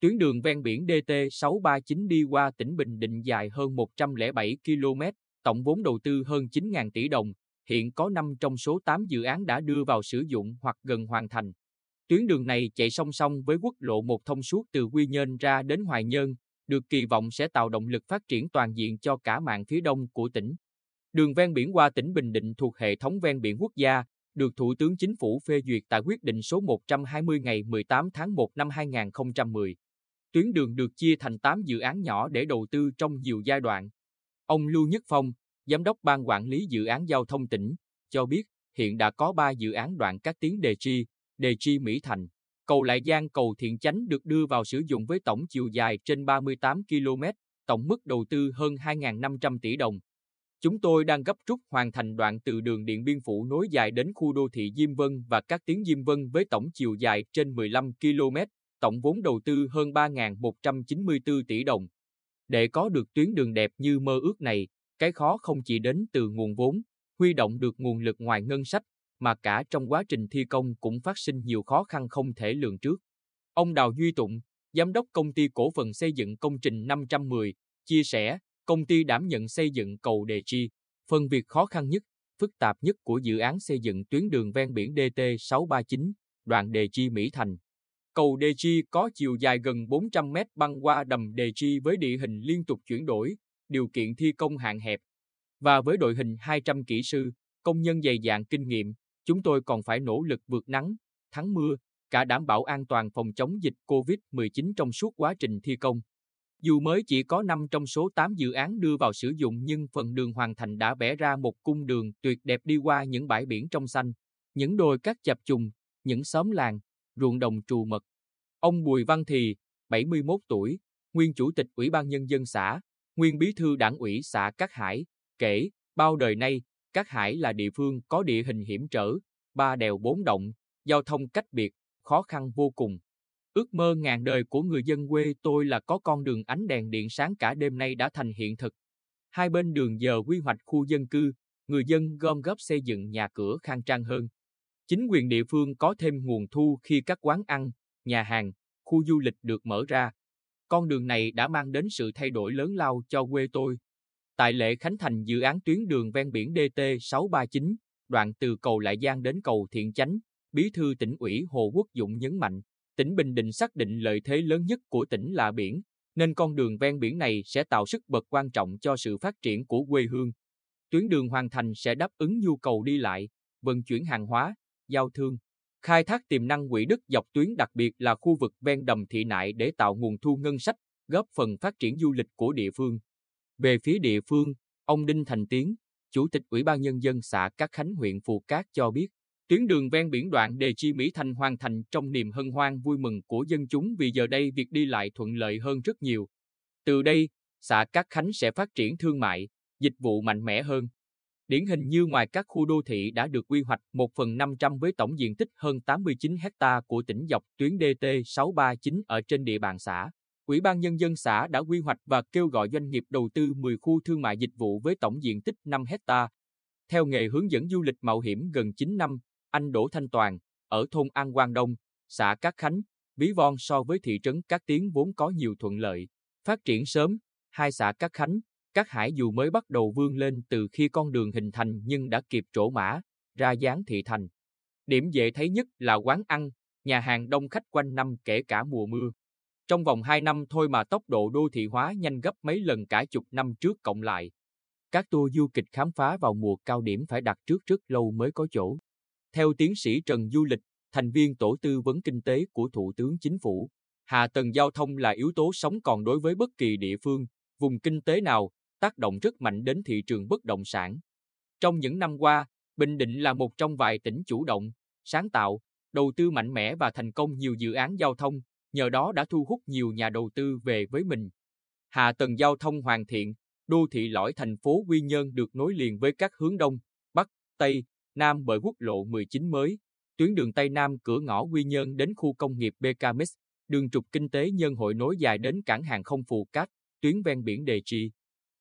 Tuyến đường ven biển DT639 đi qua tỉnh Bình Định dài hơn 107 km, tổng vốn đầu tư hơn 9.000 tỷ đồng, hiện có 5 trong số 8 dự án đã đưa vào sử dụng hoặc gần hoàn thành. Tuyến đường này chạy song song với quốc lộ một thông suốt từ Quy Nhơn ra đến Hoài Nhơn, được kỳ vọng sẽ tạo động lực phát triển toàn diện cho cả mạng phía đông của tỉnh. Đường ven biển qua tỉnh Bình Định thuộc hệ thống ven biển quốc gia, được Thủ tướng Chính phủ phê duyệt tại quyết định số 120 ngày 18 tháng 1 năm 2010. Tuyến đường được chia thành 8 dự án nhỏ để đầu tư trong nhiều giai đoạn. Ông Lưu Nhất Phong, Giám đốc Ban Quản lý Dự án Giao thông tỉnh, cho biết hiện đã có 3 dự án đoạn các tuyến Đề Chi, Đề Chi Mỹ Thành, cầu Lại Giang cầu Thiện Chánh được đưa vào sử dụng với tổng chiều dài trên 38 km, tổng mức đầu tư hơn 2.500 tỷ đồng. Chúng tôi đang gấp rút hoàn thành đoạn từ đường Điện Biên Phủ nối dài đến khu đô thị Diêm Vân và các tuyến Diêm Vân với tổng chiều dài trên 15 km, tổng vốn đầu tư hơn 3.194 tỷ đồng. Để có được tuyến đường đẹp như mơ ước này, cái khó không chỉ đến từ nguồn vốn, huy động được nguồn lực ngoài ngân sách, mà cả trong quá trình thi công cũng phát sinh nhiều khó khăn không thể lường trước. Ông Đào Duy Tụng, Giám đốc Công ty Cổ phần Xây dựng Công trình 510, chia sẻ, công ty đảm nhận xây dựng cầu Đề Chi. Phần việc khó khăn nhất, phức tạp nhất của dự án xây dựng tuyến đường ven biển DT639, đoạn Đề Chi Mỹ Thành. Cầu Đề Chi có chiều dài gần 400 mét băng qua đầm Đề Chi với địa hình liên tục chuyển đổi, điều kiện thi công hạn hẹp. Và với đội hình 200 kỹ sư, công nhân dày dạn kinh nghiệm, chúng tôi còn phải nỗ lực vượt nắng, thắng mưa, cả đảm bảo an toàn phòng chống dịch COVID-19 trong suốt quá trình thi công. Dù mới chỉ có 5 trong số 8 dự án đưa vào sử dụng nhưng phần đường hoàn thành đã vẽ ra một cung đường tuyệt đẹp đi qua những bãi biển trong xanh, những đồi cát chập trùng, những xóm làng, ruộng đồng trù mật. Ông Bùi Văn Thì, 71 tuổi, nguyên chủ tịch Ủy ban Nhân dân xã, nguyên bí thư đảng ủy xã Cát Hải, kể, bao đời nay, Cát Hải là địa phương có địa hình hiểm trở, ba đèo bốn động, giao thông cách biệt, khó khăn vô cùng. Ước mơ ngàn đời của người dân quê tôi là có con đường ánh đèn điện sáng cả đêm nay đã thành hiện thực. Hai bên đường giờ quy hoạch khu dân cư, người dân gom góp xây dựng nhà cửa khang trang hơn. Chính quyền địa phương có thêm nguồn thu khi các quán ăn, nhà hàng, khu du lịch được mở ra. Con đường này đã mang đến sự thay đổi lớn lao cho quê tôi. Tại lễ khánh thành dự án tuyến đường ven biển DT639, đoạn từ cầu Lại Giang đến cầu Thiện Chánh, Bí thư tỉnh ủy Hồ Quốc Dũng nhấn mạnh, tỉnh Bình Định xác định lợi thế lớn nhất của tỉnh là biển, nên con đường ven biển này sẽ tạo sức bật quan trọng cho sự phát triển của quê hương. Tuyến đường hoàn thành sẽ đáp ứng nhu cầu đi lại, vận chuyển hàng hóa, giao thương, khai thác tiềm năng quỹ đất dọc tuyến đặc biệt là khu vực ven đầm thị nại để tạo nguồn thu ngân sách, góp phần phát triển du lịch của địa phương. Về phía địa phương, ông Đinh Thành Tiến, Chủ tịch Ủy ban Nhân dân xã Cát Khánh huyện Phù Cát cho biết, tuyến đường ven biển đoạn đề chi Mỹ Thành hoàn thành trong niềm hân hoan vui mừng của dân chúng vì giờ đây việc đi lại thuận lợi hơn rất nhiều. Từ đây, xã Cát Khánh sẽ phát triển thương mại, dịch vụ mạnh mẽ hơn. Điển hình như ngoài các khu đô thị đã được quy hoạch 1 phần 500 với tổng diện tích hơn 89 hecta của tỉnh dọc tuyến DT639 ở trên địa bàn xã. Ủy ban Nhân dân xã đã quy hoạch và kêu gọi doanh nghiệp đầu tư 10 khu thương mại dịch vụ với tổng diện tích 5 hecta. Theo nghề hướng dẫn du lịch mạo hiểm gần 9 năm, anh Đỗ Thanh Toàn, ở thôn An Quang Đông, xã Cát Khánh, ví von so với thị trấn Cát Tiến vốn có nhiều thuận lợi. Phát triển sớm, hai xã Cát Khánh, Cát Hải dù mới bắt đầu vươn lên từ khi con đường hình thành nhưng đã kịp trổ mã, ra dáng thị thành. Điểm dễ thấy nhất là quán ăn, nhà hàng đông khách quanh năm kể cả mùa mưa. Trong vòng 2 năm thôi mà tốc độ đô thị hóa nhanh gấp mấy lần cả chục năm trước cộng lại. Các tour du kịch khám phá vào mùa cao điểm phải đặt trước rất lâu mới có chỗ. Theo tiến sĩ Trần Du Lịch, thành viên tổ tư vấn kinh tế của Thủ tướng Chính phủ, hạ tầng giao thông là yếu tố sống còn đối với bất kỳ địa phương, vùng kinh tế nào, tác động rất mạnh đến thị trường bất động sản. Trong những năm qua, Bình Định là một trong vài tỉnh chủ động, sáng tạo, đầu tư mạnh mẽ và thành công nhiều dự án giao thông, nhờ đó đã thu hút nhiều nhà đầu tư về với mình. Hạ tầng giao thông hoàn thiện, đô thị lõi thành phố Quy Nhơn được nối liền với các hướng Đông, Bắc, Tây, Nam bởi quốc lộ 19 mới, tuyến đường Tây Nam cửa ngõ Quy Nhơn đến khu công nghiệp BKMX, đường trục kinh tế nhân hội nối dài đến cảng hàng không Phù Cát, tuyến ven biển Đề Trì.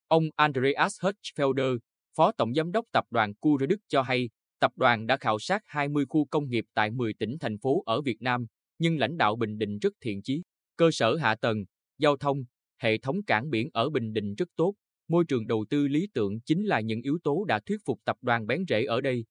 Ông Andreas Hirschfelder, Phó Tổng Giám đốc Tập đoàn Cura Đức cho hay, tập đoàn đã khảo sát 20 khu công nghiệp tại 10 tỉnh thành phố ở Việt Nam, nhưng lãnh đạo Bình Định rất thiện chí. Cơ sở hạ tầng, giao thông, hệ thống cảng biển ở Bình Định rất tốt, môi trường đầu tư lý tưởng chính là những yếu tố đã thuyết phục tập đoàn bén rễ ở đây.